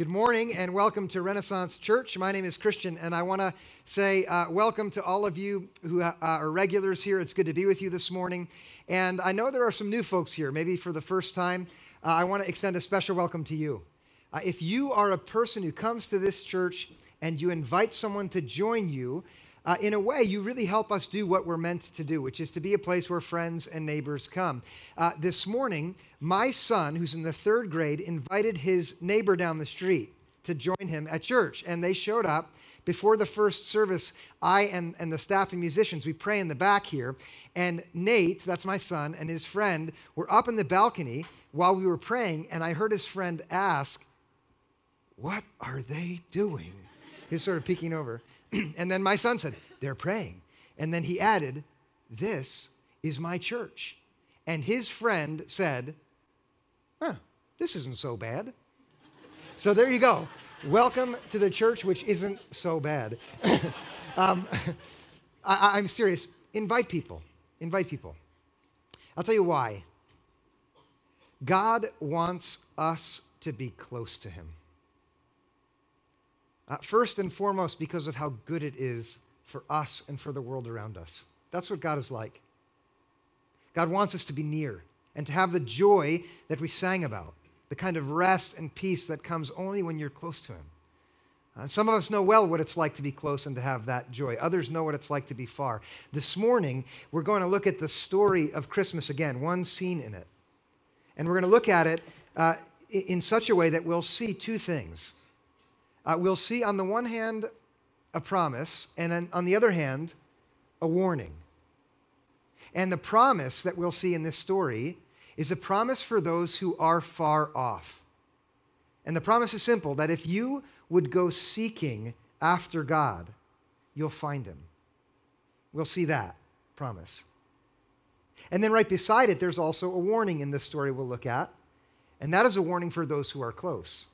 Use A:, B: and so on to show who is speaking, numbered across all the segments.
A: Good morning and welcome to Renaissance Church. My name is Christian, and I want to say uh, welcome to all of you who uh, are regulars here. It's good to be with you this morning. And I know there are some new folks here, maybe for the first time. Uh, I want to extend a special welcome to you. Uh, if you are a person who comes to this church and you invite someone to join you, uh, in a way, you really help us do what we're meant to do, which is to be a place where friends and neighbors come. Uh, this morning, my son, who's in the third grade, invited his neighbor down the street to join him at church. And they showed up. Before the first service, I and, and the staff and musicians, we pray in the back here. And Nate, that's my son, and his friend were up in the balcony while we were praying. And I heard his friend ask, What are they doing? He's sort of peeking over. and then my son said, They're praying. And then he added, This is my church. And his friend said, Huh, this isn't so bad. So there you go. Welcome to the church, which isn't so bad. um, I, I'm serious. Invite people. Invite people. I'll tell you why. God wants us to be close to Him. Uh, first and foremost, because of how good it is for us and for the world around us. That's what God is like. God wants us to be near and to have the joy that we sang about, the kind of rest and peace that comes only when you're close to Him. Uh, some of us know well what it's like to be close and to have that joy. Others know what it's like to be far. This morning, we're going to look at the story of Christmas again, one scene in it. And we're going to look at it uh, in such a way that we'll see two things uh, we'll see on the one hand a promise, and on the other hand, a warning. And the promise that we'll see in this story is a promise for those who are far off. And the promise is simple that if you would go seeking after God, you'll find him. We'll see that promise. And then right beside it, there's also a warning in this story we'll look at, and that is a warning for those who are close.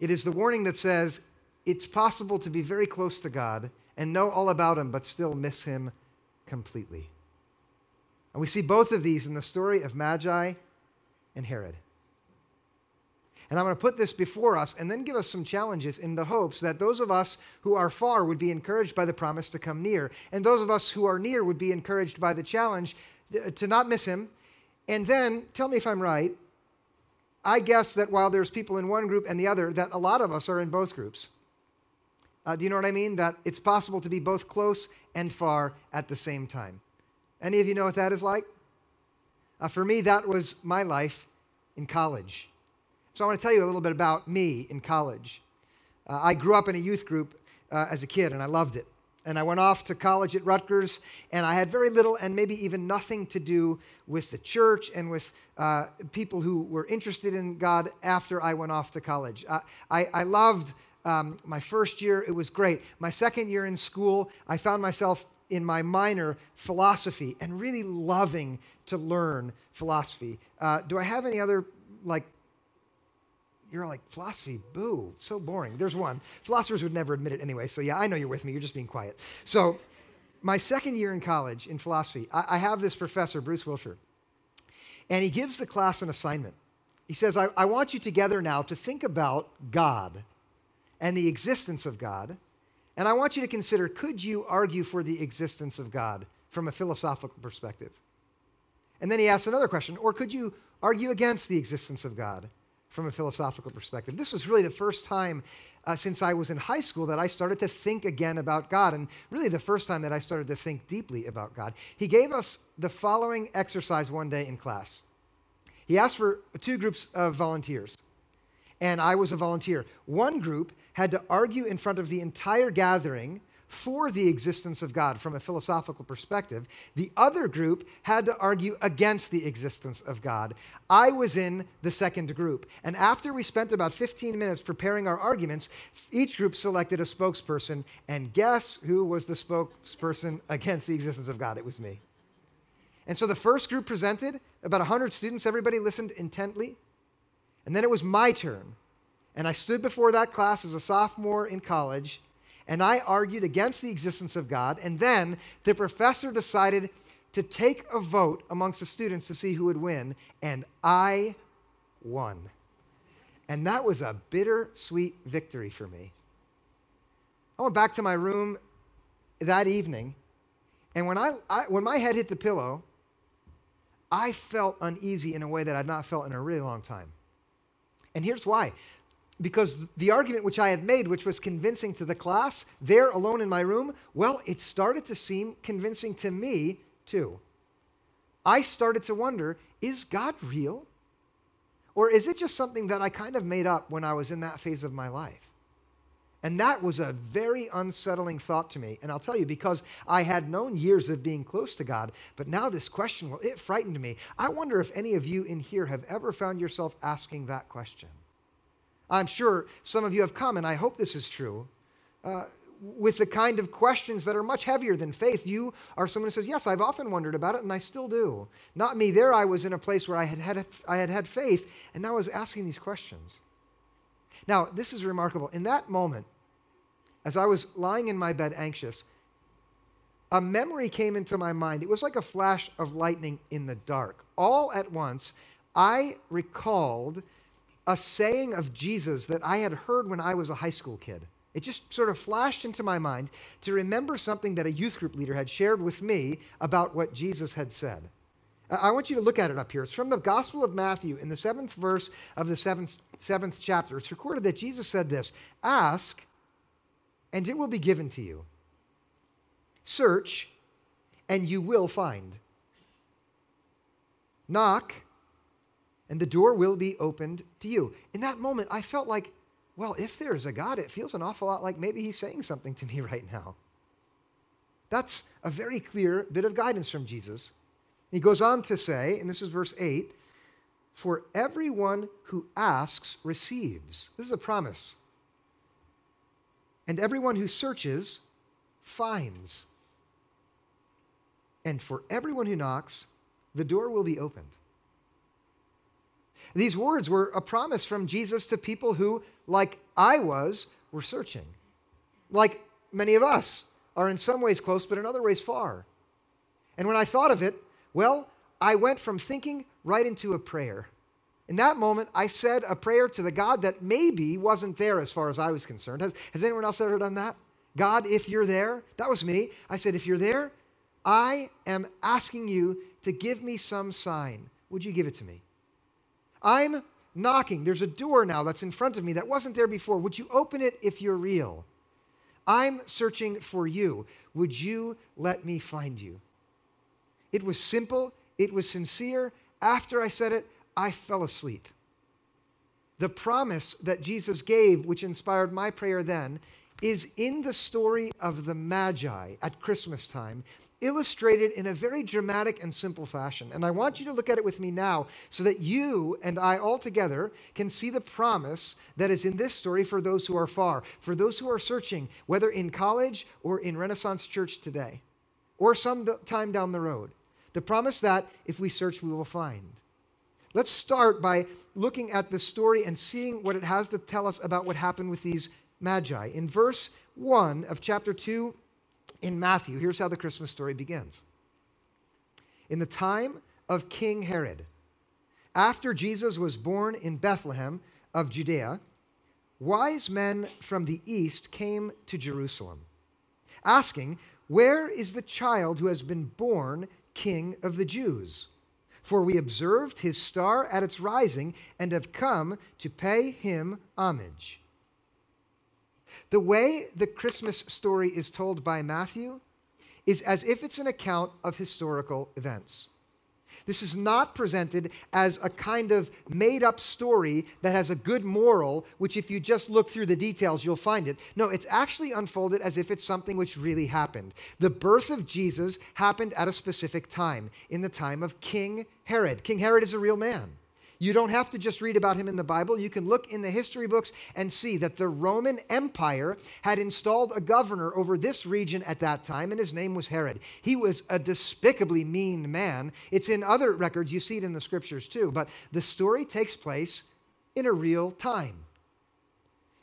A: It is the warning that says it's possible to be very close to God and know all about Him, but still miss Him completely. And we see both of these in the story of Magi and Herod. And I'm going to put this before us and then give us some challenges in the hopes that those of us who are far would be encouraged by the promise to come near, and those of us who are near would be encouraged by the challenge uh, to not miss him. And then, tell me if I'm right, I guess that while there's people in one group and the other, that a lot of us are in both groups. Uh, do you know what I mean? That it's possible to be both close and far at the same time. Any of you know what that is like? Uh, for me, that was my life in college. So I want to tell you a little bit about me in college. Uh, I grew up in a youth group uh, as a kid, and I loved it and I went off to college at Rutgers, and I had very little and maybe even nothing to do with the church and with uh, people who were interested in God after I went off to college. Uh, I, I, loved um, my first year, it was great. My second year in school, I found myself in my minor philosophy and really loving to learn philosophy. Uh, do I have any other like you're like, philosophy, boo, so boring. There's one. Philosophers would never admit it anyway, so yeah, I know you're with me, you're just being quiet. So, my second year in college in philosophy, I, I have this professor, Bruce Wilshire, and he gives the class an assignment. He says, I, I want you together now to think about God and the existence of God, and I want you to consider could you argue for the existence of God from a philosophical perspective? And then he asks another question, or could you argue against the existence of God? From a philosophical perspective. This was really the first time uh, since I was in high school that I started to think again about God, and really the first time that I started to think deeply about God. He gave us the following exercise one day in class. He asked for two groups of volunteers, and I was a volunteer. One group had to argue in front of the entire gathering for the existence of God from a philosophical perspective. The other group had to argue against the existence of God. I was in the second group. And after we spent about 15 minutes preparing our arguments, each group selected a spokesperson. And guess who was the spokesperson against the existence of God? It was me. And so the first group presented, about 100 students, everybody listened intently. And then it was my turn. And I stood before that class as a sophomore in college and I argued against the existence of God. And then the professor decided to take a vote amongst the students to see who would win, and I won. And that was a bittersweet victory for me. I went back to my room that evening, and when, I, I, when my head hit the pillow, I felt uneasy in a way that I'd not felt in a really long time. And here's why because the argument which I had made, which was convincing to the class, there alone in my room, well, it started to seem convincing to me too. I started to wonder is God real? Or is it just something that I kind of made up when I was in that phase of my life? And that was a very unsettling thought to me. And I'll tell you, because I had known years of being close to God, but now this question, well, it frightened me. I wonder if any of you in here have ever found yourself asking that question. I'm sure some of you have come, and I hope this is true, uh, with the kind of questions that are much heavier than faith. You are someone who says, Yes, I've often wondered about it, and I still do. Not me. There I was in a place where I had had, I had, had faith, and now I was asking these questions. Now, this is remarkable. In that moment, as I was lying in my bed anxious, a memory came into my mind. It was like a flash of lightning in the dark. All at once, I recalled a saying of Jesus that I had heard when I was a high school kid. It just sort of flashed into my mind to remember something that a youth group leader had shared with me about what Jesus had said. I want you to look at it up here. It's from the Gospel of Matthew in the seventh verse of the seventh, seventh chapter. It's recorded that Jesus said this Ask, and it will be given to you. Search, and you will find. Knock, and the door will be opened to you. In that moment, I felt like, well, if there is a God, it feels an awful lot like maybe he's saying something to me right now. That's a very clear bit of guidance from Jesus. He goes on to say, and this is verse 8 For everyone who asks receives. This is a promise. And everyone who searches finds. And for everyone who knocks, the door will be opened. These words were a promise from Jesus to people who, like I was, were searching. Like many of us are in some ways close, but in other ways far. And when I thought of it, well, I went from thinking right into a prayer. In that moment, I said a prayer to the God that maybe wasn't there as far as I was concerned. Has, has anyone else ever done that? God, if you're there, that was me. I said, if you're there, I am asking you to give me some sign. Would you give it to me? I'm knocking. There's a door now that's in front of me that wasn't there before. Would you open it if you're real? I'm searching for you. Would you let me find you? It was simple, it was sincere. After I said it, I fell asleep. The promise that Jesus gave, which inspired my prayer then, is in the story of the Magi at Christmas time illustrated in a very dramatic and simple fashion. And I want you to look at it with me now so that you and I all together can see the promise that is in this story for those who are far, for those who are searching, whether in college or in Renaissance Church today, or some time down the road. The promise that if we search, we will find. Let's start by looking at the story and seeing what it has to tell us about what happened with these magi. In verse 1 of chapter 2, in Matthew, here's how the Christmas story begins. In the time of King Herod, after Jesus was born in Bethlehem of Judea, wise men from the east came to Jerusalem, asking, Where is the child who has been born King of the Jews? For we observed his star at its rising and have come to pay him homage. The way the Christmas story is told by Matthew is as if it's an account of historical events. This is not presented as a kind of made up story that has a good moral, which, if you just look through the details, you'll find it. No, it's actually unfolded as if it's something which really happened. The birth of Jesus happened at a specific time, in the time of King Herod. King Herod is a real man. You don't have to just read about him in the Bible. You can look in the history books and see that the Roman Empire had installed a governor over this region at that time, and his name was Herod. He was a despicably mean man. It's in other records, you see it in the scriptures too, but the story takes place in a real time.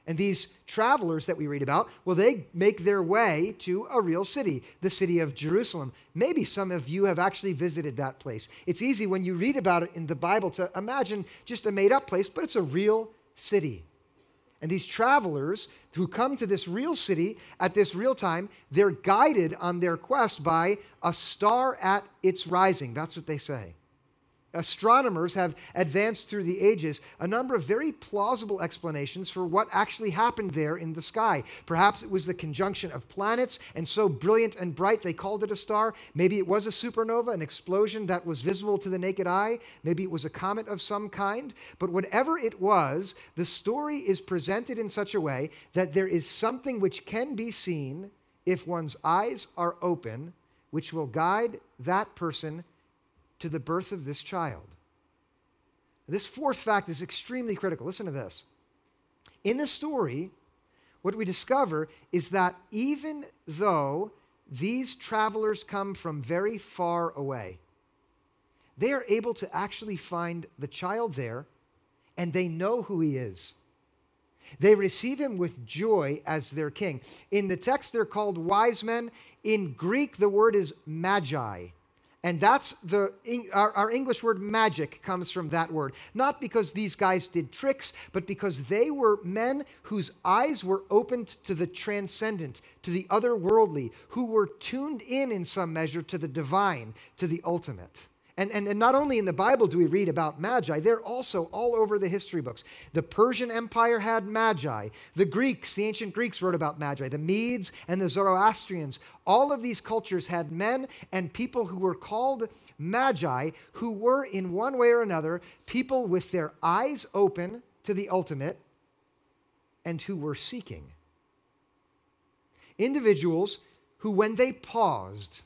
A: And these travelers that we read about, well, they make their way to a real city, the city of Jerusalem. Maybe some of you have actually visited that place. It's easy when you read about it in the Bible to imagine just a made up place, but it's a real city. And these travelers who come to this real city at this real time, they're guided on their quest by a star at its rising. That's what they say astronomers have advanced through the ages a number of very plausible explanations for what actually happened there in the sky. Perhaps it was the conjunction of planets, and so brilliant and bright they called it a star. Maybe it was a supernova, an explosion that was visible to the naked eye. Maybe it was a comet of some kind. But whatever it was, the story is presented in such a way that there is something which can be seen if one's eyes are open, which will guide that person to the birth of this child. This fourth fact is extremely critical. Listen to this. In the story, what we discover is that even though these travelers come from very far away, they are able to actually find the child there and they know who he is. They receive him with joy as their king. In the text, they're called wise men. In Greek, the word is magi. And that's the, our, our, English word magic comes from that word. Not because these guys did tricks, but because they were men whose eyes were opened to the transcendent, to the otherworldly, who were tuned in in some measure to the divine, to the ultimate. And, and, and not only in the Bible do we read about magi, they're also all over the history books. The Persian Empire had magi. The Greeks, the ancient Greeks, wrote about magi. The Medes and the Zoroastrians, all of these cultures had men and people who were called magi, who were, in one way or another, people with their eyes open to the ultimate and who were seeking. Individuals who, when they paused,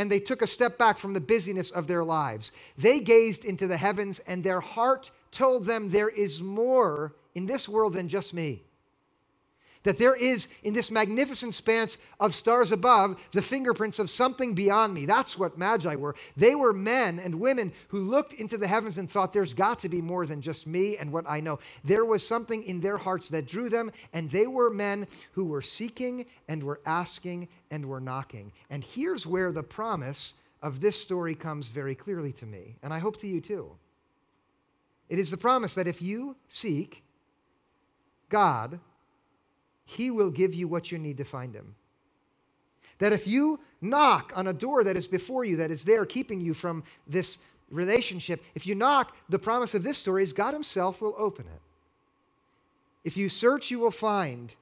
A: and they took a step back from the busyness of their lives. They gazed into the heavens, and their heart told them there is more in this world than just me. That there is, in this magnificent span of stars above, the fingerprints of something beyond me. That's what Magi were. They were men and women who looked into the heavens and thought, there's got to be more than just me and what I know. There was something in their hearts that drew them, and they were men who were seeking and were asking and were knocking. And here's where the promise of this story comes very clearly to me, and I hope to you too. It is the promise that if you seek God, he will give you what you need to find Him. That if you knock on a door that is before you, that is there keeping you from this relationship, if you knock, the promise of this story is God Himself will open it. If you search, you will find.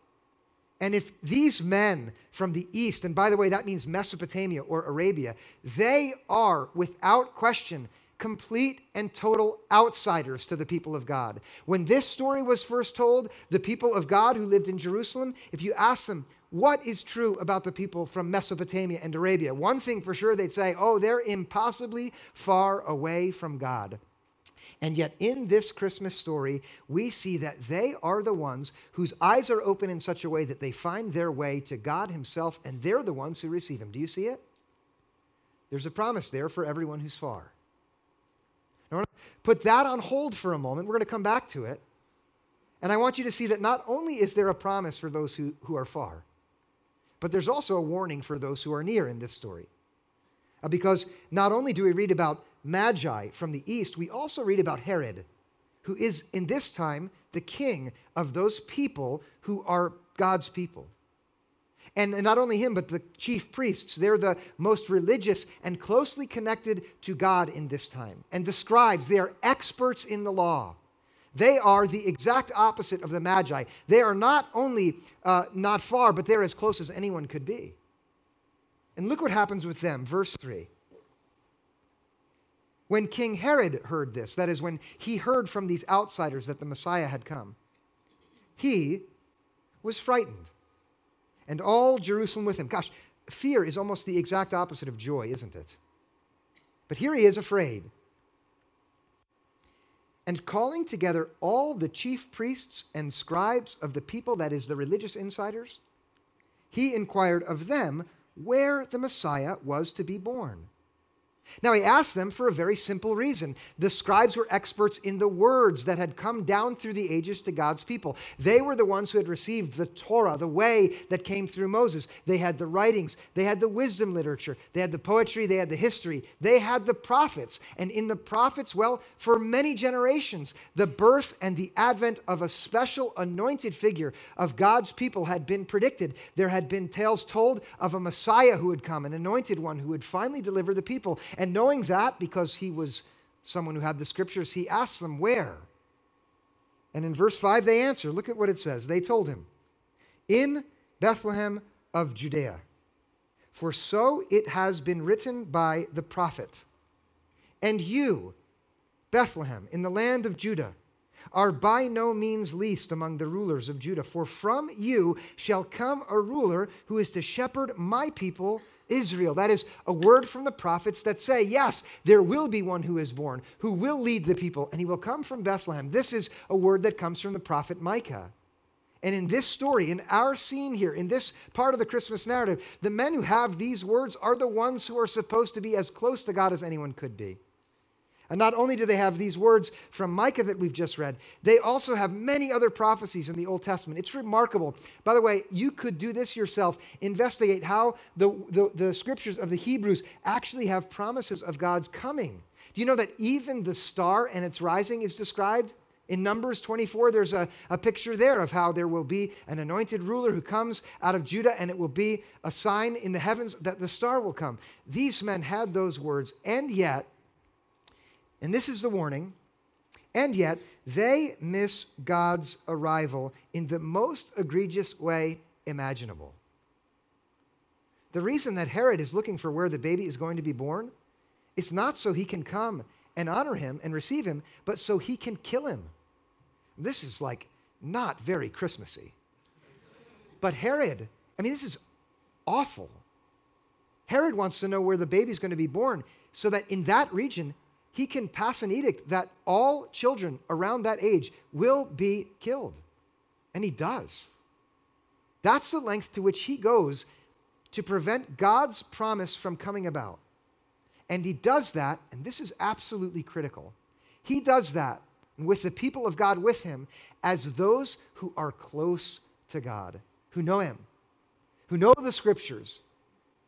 A: And if these men from the east, and by the way, that means Mesopotamia or Arabia, they are without question complete and total outsiders to the people of God. When this story was first told, the people of God who lived in Jerusalem, if you ask them, what is true about the people from Mesopotamia and Arabia? One thing for sure, they'd say, oh, they're impossibly far away from God. And yet, in this Christmas story, we see that they are the ones whose eyes are open in such a way that they find their way to God Himself, and they're the ones who receive Him. Do you see it? There's a promise there for everyone who's far. I want to put that on hold for a moment. We're going to come back to it. And I want you to see that not only is there a promise for those who, who are far, but there's also a warning for those who are near in this story. Uh, because not only do we read about Magi from the east, we also read about Herod, who is in this time the king of those people who are God's people. And not only him, but the chief priests. They're the most religious and closely connected to God in this time. And the scribes, they are experts in the law. They are the exact opposite of the Magi. They are not only uh, not far, but they're as close as anyone could be. And look what happens with them. Verse 3. When King Herod heard this, that is, when he heard from these outsiders that the Messiah had come, he was frightened and all Jerusalem with him. Gosh, fear is almost the exact opposite of joy, isn't it? But here he is afraid. And calling together all the chief priests and scribes of the people, that is, the religious insiders, he inquired of them where the Messiah was to be born. Now, he asked them for a very simple reason. The scribes were experts in the words that had come down through the ages to God's people. They were the ones who had received the Torah, the way that came through Moses. They had the writings, they had the wisdom literature, they had the poetry, they had the history, they had the prophets. And in the prophets, well, for many generations, the birth and the advent of a special anointed figure of God's people had been predicted. There had been tales told of a Messiah who would come, an anointed one who would finally deliver the people. And knowing that, because he was someone who had the scriptures, he asked them, Where? And in verse 5, they answer. Look at what it says. They told him, In Bethlehem of Judea. For so it has been written by the prophet. And you, Bethlehem, in the land of Judah, are by no means least among the rulers of Judah. For from you shall come a ruler who is to shepherd my people Israel. That is a word from the prophets that say, yes, there will be one who is born, who will lead the people, and he will come from Bethlehem. This is a word that comes from the prophet Micah. And in this story, in our scene here, in this part of the Christmas narrative, the men who have these words are the ones who are supposed to be as close to God as anyone could be. And not only do they have these words from Micah that we've just read, they also have many other prophecies in the Old Testament. It's remarkable. By the way, you could do this yourself. Investigate how the, the, the scriptures of the Hebrews actually have promises of God's coming. Do you know that even the star and its rising is described? In Numbers 24, there's a, a picture there of how there will be an anointed ruler who comes out of Judah, and it will be a sign in the heavens that the star will come. These men had those words, and yet, and this is the warning. And yet, they miss God's arrival in the most egregious way imaginable. The reason that Herod is looking for where the baby is going to be born is not so he can come and honor him and receive him, but so he can kill him. This is like not very Christmassy. But Herod, I mean, this is awful. Herod wants to know where the baby's going to be born so that in that region he can pass an edict that all children around that age will be killed. And he does. That's the length to which he goes to prevent God's promise from coming about. And he does that, and this is absolutely critical. He does that with the people of God with him as those who are close to God, who know him, who know the scriptures,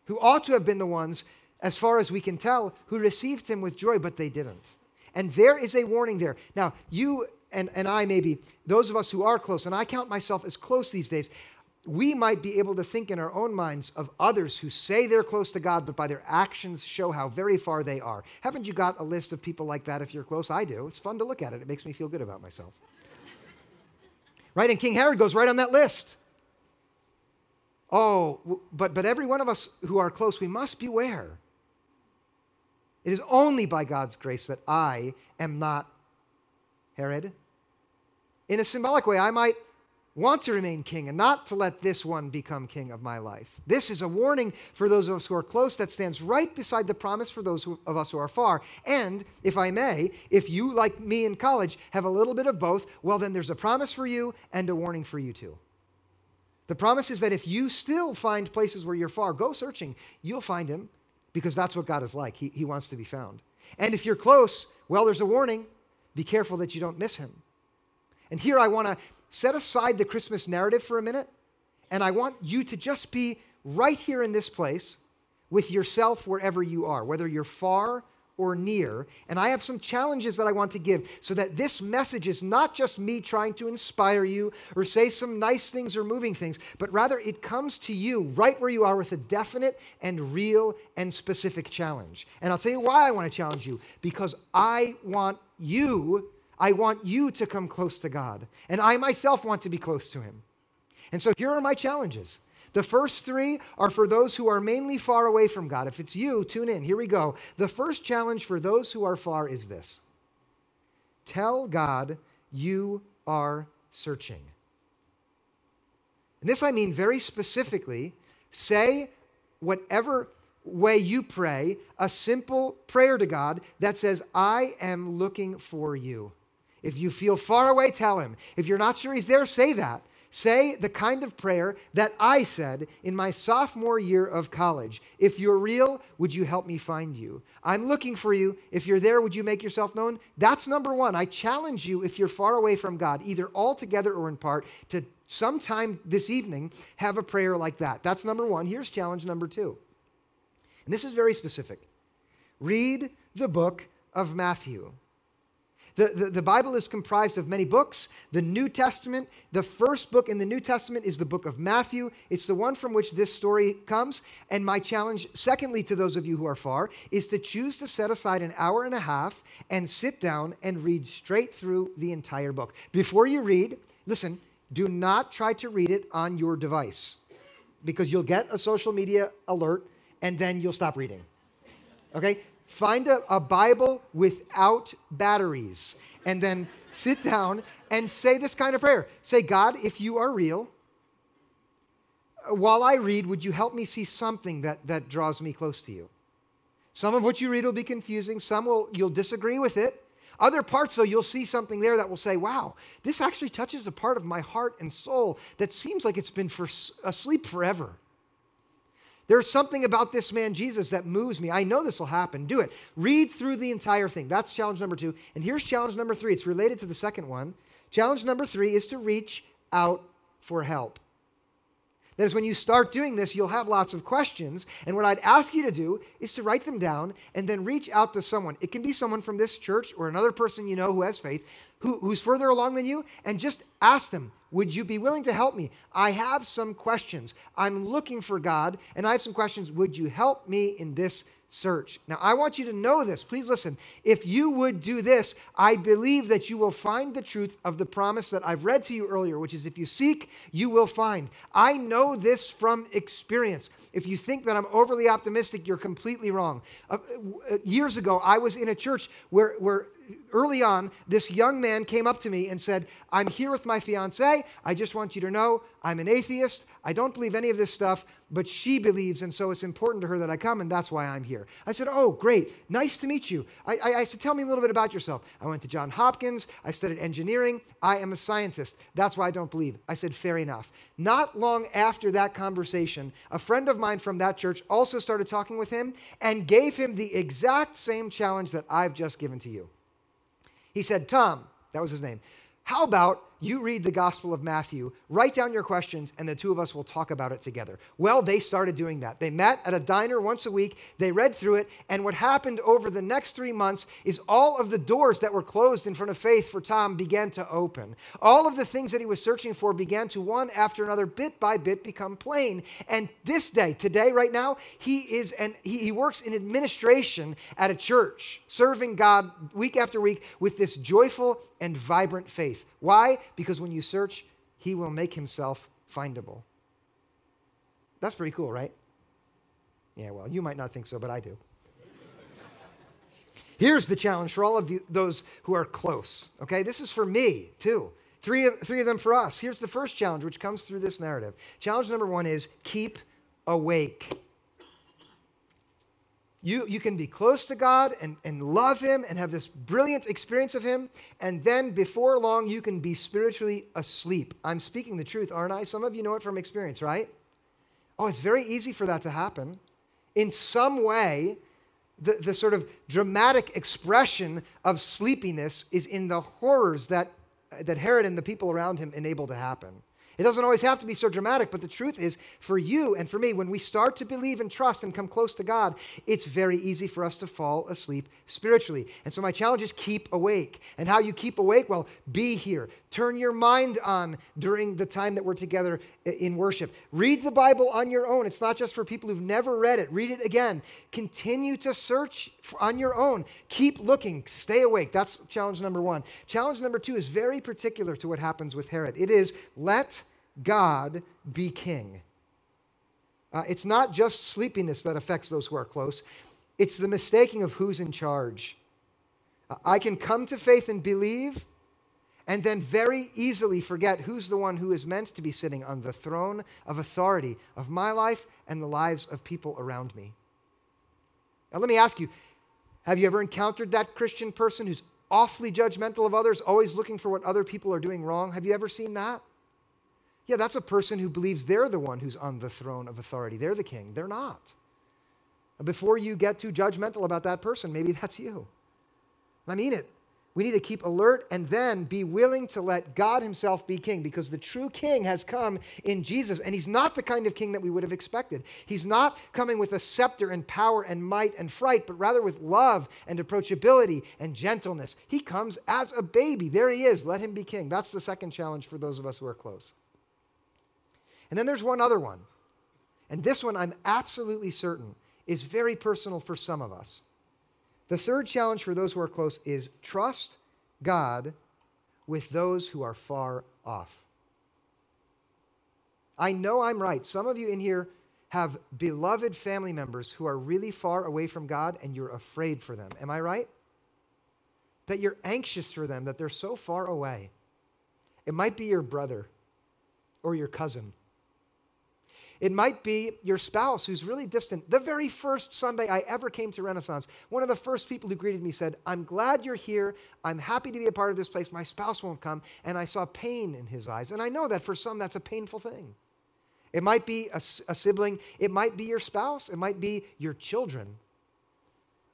A: who ought to have been the ones as far as we can tell, who received him with joy, but they didn't. And there is a warning there. Now, you and, and I, maybe, those of us who are close, and I count myself as close these days, we might be able to think in our own minds of others who say they're close to God, but by their actions show how very far they are. Haven't you got a list of people like that if you're close? I do. It's fun to look at it, it makes me feel good about myself. right? And King Herod goes right on that list. Oh, but, but every one of us who are close, we must beware it is only by God's grace that I am not Herod. In a symbolic way, I might want to remain king and not to let this one become king of my life. This is a warning for those of us who are close that stands right beside the promise for those of us who are far. And if I may, if you, like me in college, have a little bit of both, well, then there's a promise for you and a warning for you too. The promise is that if you still find places where you're far, go searching. You'll find him because that's what God is like. He, he wants to be found. And if you're close, well, there's a warning. Be careful that you don't miss him. And here I want to set aside the Christmas narrative for a minute, and I want you to just be right here in this place with yourself wherever you are, whether you're far or near. And I have some challenges that I want to give so that this message is not just me trying to inspire you or say some nice things or moving things, but rather it comes to you right where you are with a definite and real and specific challenge. And I'll tell you why I want to challenge you because I want you. I want you to come close to God. And I myself want to be close to Him. And so here are my challenges. The first three are for those who are mainly far away from God. If it's you, tune in. Here we go. The first challenge for those who are far is this Tell God you are searching. And this I mean very specifically. Say whatever way you pray, a simple prayer to God that says, I am looking for you. If you feel far away, tell him. If you're not sure he's there, say that. Say the kind of prayer that I said in my sophomore year of college. If you're real, would you help me find you? I'm looking for you. If you're there, would you make yourself known? That's number one. I challenge you, if you're far away from God, either altogether or in part, to sometime this evening have a prayer like that. That's number one. Here's challenge number two. And this is very specific read the book of Matthew. The, the, the, Bible is comprised of many books. The New Testament, the first book in the New Testament is the book of Matthew. It's the one from which this story comes. And my challenge, secondly, to those of you who are far, is to choose to set aside an hour and a half and sit down and read straight through the entire book. Before you read, listen, do not try to read it on your device because you'll get a social media alert and then you'll stop reading. Okay? Find a, a Bible without batteries and then sit down and say this kind of prayer. Say, God, if you are real, while I read, would you help me see something that, that draws me close to you? Some of what you read will be confusing, some will you'll disagree with it. Other parts, though, you'll see something there that will say, wow, this actually touches a part of my heart and soul that seems like it's been for, asleep forever. There's something about this man, Jesus, that moves me. I know this will happen. Do it. Read through the entire thing. That's challenge number two. And here's challenge number three. It's related to the second one. Challenge number three is to reach out for help. That is, when you start doing this, you'll have lots of questions. And what I'd ask you to do is to write them down and then reach out to someone. It can be someone from this church or another person you know who has faith who, who's further along than you and just ask them, Would you be willing to help me? I have some questions. I'm looking for God and I have some questions. Would you help me in this search. Now, I want you to know this. Please listen. If you would do this, I believe that you will find the truth of the promise that I've read to you earlier, which is if you seek, you will find. I know this from experience. If you think that I'm overly optimistic, you're completely wrong. Uh, uh, years ago, I was in a church where, where early on, this young man came up to me and said, I'm here with my fiance. I just want you to know I'm an atheist. I don't believe any of this stuff, but she believes, and so it's important to her that I come, and that's why I'm here. I said, Oh, great. Nice to meet you. I, I, I said, Tell me a little bit about yourself. I went to John Hopkins. I studied engineering. I am a scientist. That's why I don't believe. I said, Fair enough. Not long after that conversation, a friend of mine from that church also started talking with him and gave him the exact same challenge that I've just given to you. He said, Tom, that was his name, how about you read the Gospel of Matthew, write down your questions, and the two of us will talk about it together. Well, they started doing that. They met at a diner once a week, they read through it, and what happened over the next three months is all of the doors that were closed in front of faith for Tom began to open. All of the things that he was searching for began to one after another, bit by bit, become plain. And this day, today, right now, he is and he, he works in administration at a church, serving God week after week with this joyful and vibrant faith. Why? Because when you search, he will make himself findable. That's pretty cool, right? Yeah, well, you might not think so, but I do. Here's the challenge for all of the, those who are close, okay? This is for me, too. Three of, three of them for us. Here's the first challenge, which comes through this narrative. Challenge number one is keep awake. You, you can be close to God and, and love Him and have this brilliant experience of Him, and then before long, you can be spiritually asleep. I'm speaking the truth, aren't I? Some of you know it from experience, right? Oh, it's very easy for that to happen. In some way, the, the sort of dramatic expression of sleepiness is in the horrors that, that Herod and the people around him enable to happen. It doesn't always have to be so dramatic, but the truth is, for you and for me, when we start to believe and trust and come close to God, it's very easy for us to fall asleep spiritually. And so, my challenge is keep awake. And how you keep awake? Well, be here. Turn your mind on during the time that we're together in worship. Read the Bible on your own. It's not just for people who've never read it. Read it again. Continue to search on your own. Keep looking. Stay awake. That's challenge number one. Challenge number two is very particular to what happens with Herod. It is let God be king. Uh, it's not just sleepiness that affects those who are close, it's the mistaking of who's in charge. Uh, I can come to faith and believe, and then very easily forget who's the one who is meant to be sitting on the throne of authority of my life and the lives of people around me. Now, let me ask you have you ever encountered that Christian person who's awfully judgmental of others, always looking for what other people are doing wrong? Have you ever seen that? Yeah, that's a person who believes they're the one who's on the throne of authority. They're the king. They're not. Before you get too judgmental about that person, maybe that's you. I mean it. We need to keep alert and then be willing to let God Himself be king because the true king has come in Jesus. And He's not the kind of king that we would have expected. He's not coming with a scepter and power and might and fright, but rather with love and approachability and gentleness. He comes as a baby. There He is. Let Him be king. That's the second challenge for those of us who are close. And then there's one other one. And this one, I'm absolutely certain, is very personal for some of us. The third challenge for those who are close is trust God with those who are far off. I know I'm right. Some of you in here have beloved family members who are really far away from God and you're afraid for them. Am I right? That you're anxious for them, that they're so far away. It might be your brother or your cousin it might be your spouse who's really distant. The very first Sunday I ever came to Renaissance, one of the first people who greeted me said, I'm glad you're here. I'm happy to be a part of this place. My spouse won't come. And I saw pain in his eyes. And I know that for some, that's a painful thing. It might be a, a sibling, it might be your spouse, it might be your children.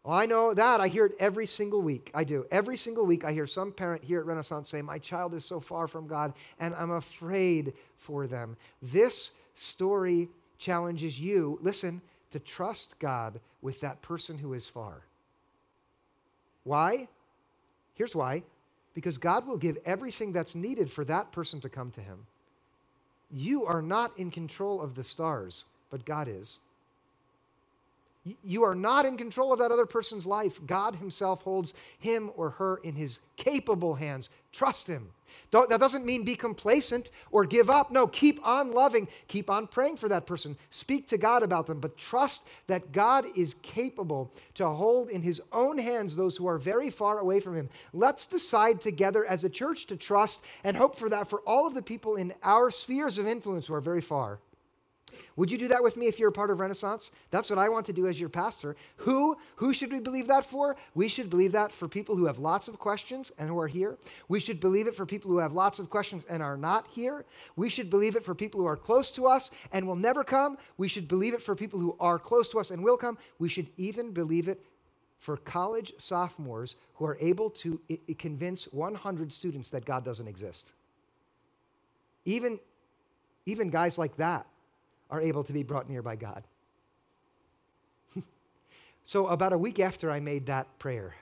A: Well, I know that. I hear it every single week. I do. Every single week, I hear some parent here at Renaissance say, My child is so far from God, and I'm afraid for them. This story challenges you, listen, to trust God with that person who is far. Why? Here's why because God will give everything that's needed for that person to come to Him. You are not in control of the stars, but God is. You are not in control of that other person's life. God Himself holds him or her in His capable hands. Trust Him. Don't, that doesn't mean be complacent or give up. No, keep on loving, keep on praying for that person. Speak to God about them, but trust that God is capable to hold in his own hands those who are very far away from him. Let's decide together as a church to trust and hope for that for all of the people in our spheres of influence who are very far. Would you do that with me if you're a part of Renaissance? That's what I want to do as your pastor. Who, who should we believe that for? We should believe that for people who have lots of questions and who are here. We should believe it for people who have lots of questions and are not here. We should believe it for people who are close to us and will never come. We should believe it for people who are close to us and will come. We should even believe it for college sophomores who are able to I- convince 100 students that God doesn't exist. Even, even guys like that are able to be brought near by God. so, about a week after I made that prayer,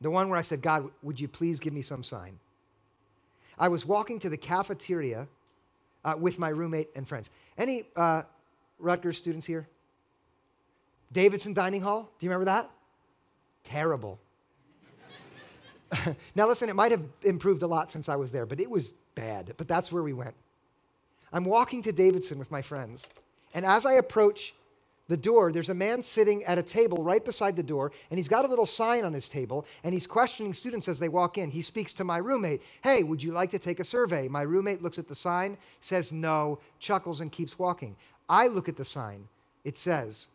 A: the one where I said, God, would you please give me some sign? I was walking to the cafeteria uh, with my roommate and friends. Any uh, Rutgers students here? Davidson Dining Hall? Do you remember that? Terrible. now, listen, it might have improved a lot since I was there, but it was bad. But that's where we went. I'm walking to Davidson with my friends, and as I approach the door, there's a man sitting at a table right beside the door, and he's got a little sign on his table, and he's questioning students as they walk in. He speaks to my roommate, Hey, would you like to take a survey? My roommate looks at the sign, says no, chuckles, and keeps walking. I look at the sign. It says,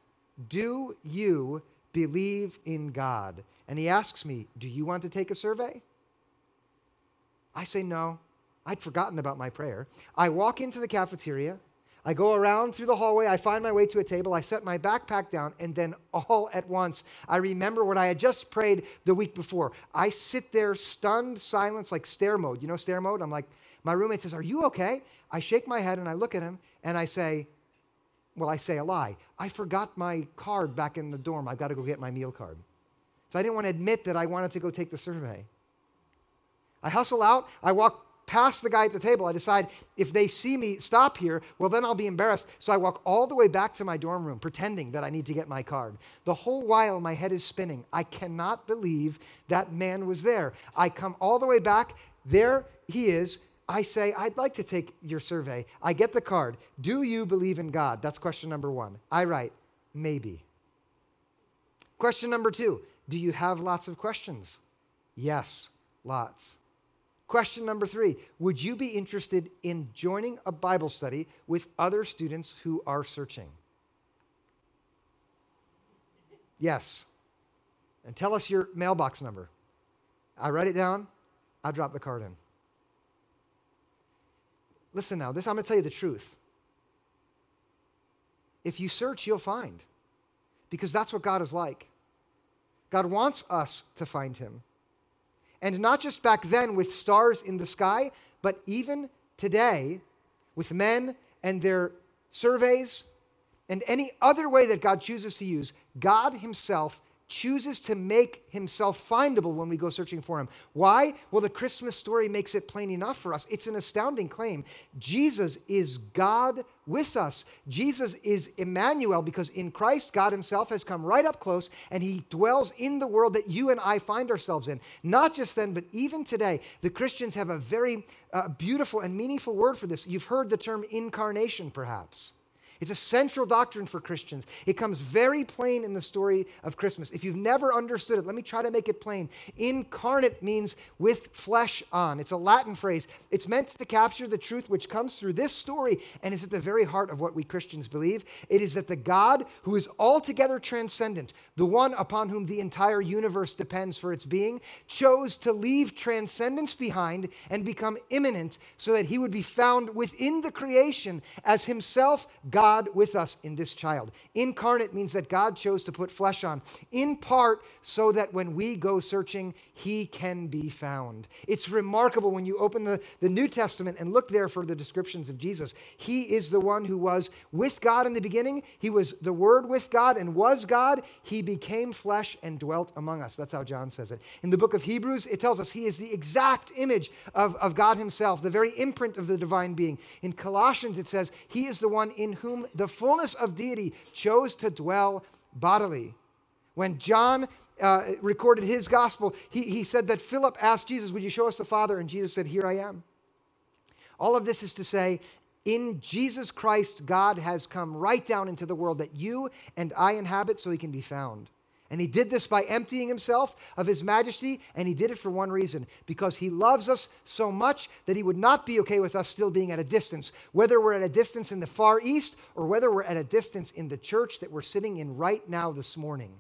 A: Do you believe in God? And he asks me, Do you want to take a survey? I say, No. I'd forgotten about my prayer. I walk into the cafeteria. I go around through the hallway. I find my way to a table. I set my backpack down, and then all at once, I remember what I had just prayed the week before. I sit there, stunned silence, like stare mode. You know stare mode? I'm like, my roommate says, Are you okay? I shake my head and I look at him and I say, Well, I say a lie. I forgot my card back in the dorm. I've got to go get my meal card. So I didn't want to admit that I wanted to go take the survey. I hustle out. I walk past the guy at the table. I decide if they see me stop here, well, then I'll be embarrassed. So I walk all the way back to my dorm room, pretending that I need to get my card. The whole while, my head is spinning. I cannot believe that man was there. I come all the way back. There he is. I say, I'd like to take your survey. I get the card. Do you believe in God? That's question number one. I write, maybe. Question number two Do you have lots of questions? Yes, lots. Question number three Would you be interested in joining a Bible study with other students who are searching? Yes. And tell us your mailbox number. I write it down, I drop the card in. listen now, this I'm going to tell you the truth. If you search, you'll find, because that's what God is like. God wants us to find him. And not just back then with stars in the sky, but even today with men and their surveys and any other way that God chooses to use, God Himself chooses to make himself findable when we go searching for him. Why? Well, the Christmas story makes it plain enough for us. It's an astounding claim. Jesus is God with us. Jesus is Emmanuel because in Christ, God himself has come right up close and he dwells in the world that you and I find ourselves in. Not just then, but even today, the Christians have a very uh, beautiful and meaningful word for this. You've heard the term incarnation, perhaps. It's a central doctrine for Christians. It comes very plain in the story of Christmas. If you've never understood it, let me try to make it plain. Incarnate means with flesh on. It's a Latin phrase. It's meant to capture the truth which comes through this story and is at the very heart of what we Christians believe. It is that the God who is altogether transcendent, the one upon whom the entire universe depends for its being, chose to leave transcendence behind and become immanent so that he would be found within the creation as himself God God with us in this child. Incarnate means that God chose to put flesh on, in part so that when we go searching, he can be found. It's remarkable when you open the, the New Testament and look there for the descriptions of Jesus. He is the one who was with God in the beginning, he was the Word with God and was God. He became flesh and dwelt among us. That's how John says it. In the book of Hebrews, it tells us he is the exact image of, of God himself, the very imprint of the divine being. In Colossians, it says, He is the one in whom whom the fullness of deity chose to dwell bodily. When John uh, recorded his gospel, he, he said that Philip asked Jesus, Would you show us the Father? And Jesus said, Here I am. All of this is to say, in Jesus Christ, God has come right down into the world that you and I inhabit so he can be found. And he did this by emptying himself of his majesty, and he did it for one reason because he loves us so much that he would not be okay with us still being at a distance, whether we're at a distance in the Far East or whether we're at a distance in the church that we're sitting in right now this morning.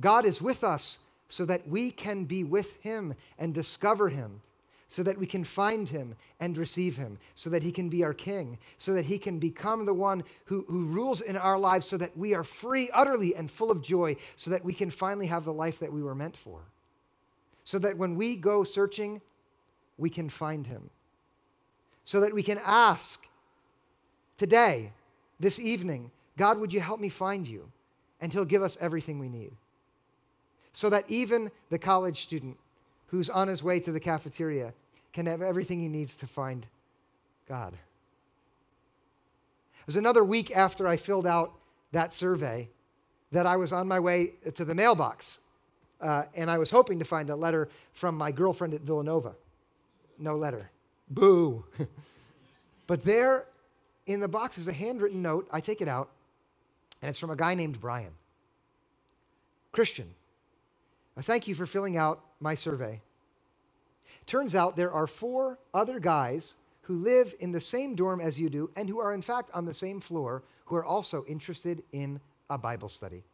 A: God is with us so that we can be with him and discover him so that we can find him and receive him, so that he can be our king, so that he can become the one who, who rules in our lives, so that we are free utterly and full of joy, so that we can finally have the life that we were meant for. So that when we go searching, we can find him. So that we can ask today, this evening, God, would you help me find you? And he'll give us everything we need. So that even the college student who's on his way to the cafeteria can have everything he needs to find God. It was another week after I filled out that survey that I was on my way to the mailbox. Uh, and I was hoping to find a letter from my girlfriend at Villanova. No letter. Boo. but there in the box is a handwritten note. I take it out, and it's from a guy named Brian. Christian. I thank you for filling out my survey. Turns out there are four other guys who live in the same dorm as you do and who are, in fact, on the same floor who are also interested in a Bible study.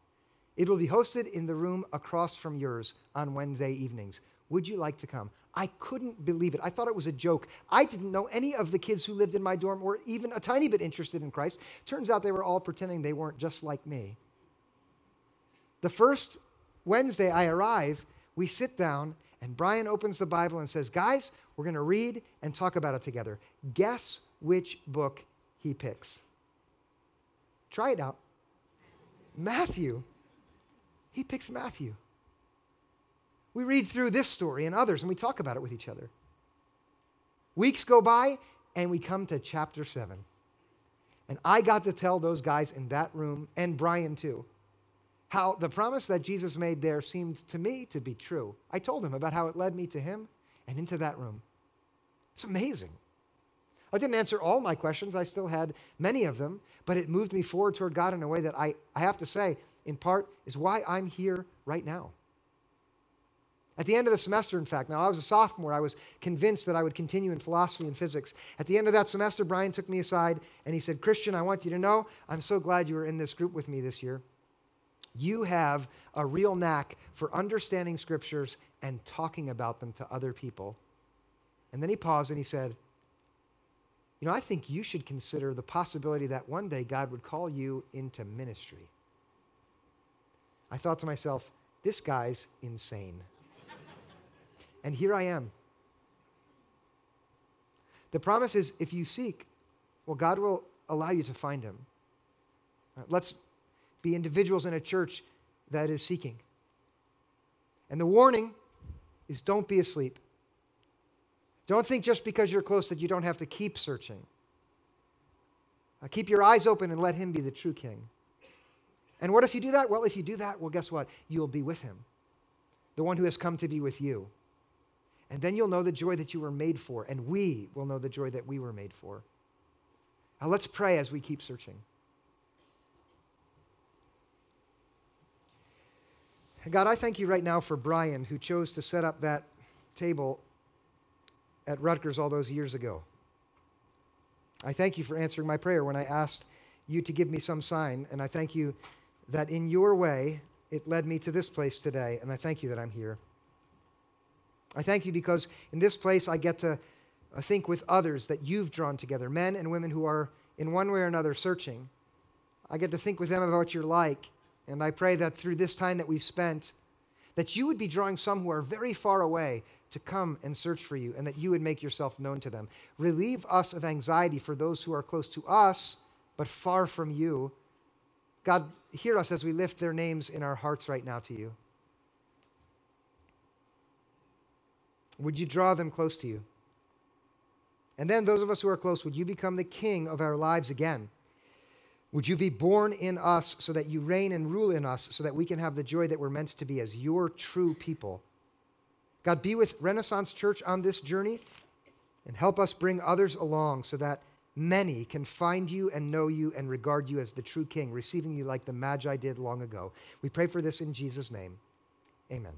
A: It will be hosted in the room across from yours on Wednesday evenings. Would you like to come? I couldn't believe it. I thought it was a joke. I didn't know any of the kids who lived in my dorm were even a tiny bit interested in Christ. Turns out they were all pretending they weren't just like me. The first Wednesday I arrive, we sit down and Brian opens the Bible and says, Guys, we're going to read and talk about it together. Guess which book he picks? Try it out. Matthew. He picks Matthew. We read through this story and others and we talk about it with each other. Weeks go by and we come to chapter 7. And I got to tell those guys in that room, and Brian too, how the promise that Jesus made there seemed to me to be true. I told him about how it led me to him and into that room. It's amazing. I didn't answer all my questions, I still had many of them, but it moved me forward toward God in a way that I, I have to say, in part, is why I'm here right now. At the end of the semester, in fact, now I was a sophomore, I was convinced that I would continue in philosophy and physics. At the end of that semester, Brian took me aside and he said, Christian, I want you to know I'm so glad you were in this group with me this year. You have a real knack for understanding scriptures and talking about them to other people. And then he paused and he said, you know, I think you should consider the possibility that one day God would call you into ministry. I thought to myself, this guy's insane. and here I am. The promise is if you seek, well, God will allow you to find him. Uh, let's be individuals in a church that is seeking. And the warning is don't be asleep. Don't think just because you're close that you don't have to keep searching. Uh, keep your eyes open and let Him be the true King. And what if you do that? Well, if you do that, well, guess what? You'll be with Him, the one who has come to be with you. And then you'll know the joy that you were made for, and we will know the joy that we were made for. Now, let's pray as we keep searching. God, I thank you right now for Brian, who chose to set up that table at Rutgers all those years ago. I thank you for answering my prayer when I asked you to give me some sign, and I thank you that in your way it led me to this place today, and I thank you that I'm here. I thank you because in this place I get to uh, think with others that you've drawn together, men and women who are in one way or another searching. I get to think with them about you're like, and I pray that through this time that we've spent, that you would be drawing some who are very far away to come and search for you, and that you would make yourself known to them. Relieve us of anxiety for those who are close to us, but far from you. God, hear us as we lift their names in our hearts right now to you. Would you draw them close to you? And then, those of us who are close, would you become the king of our lives again? Would you be born in us so that you reign and rule in us so that we can have the joy that we're meant to be as your true people? God, be with Renaissance Church on this journey and help us bring others along so that many can find you and know you and regard you as the true King, receiving you like the Magi did long ago. We pray for this in Jesus' name. Amen.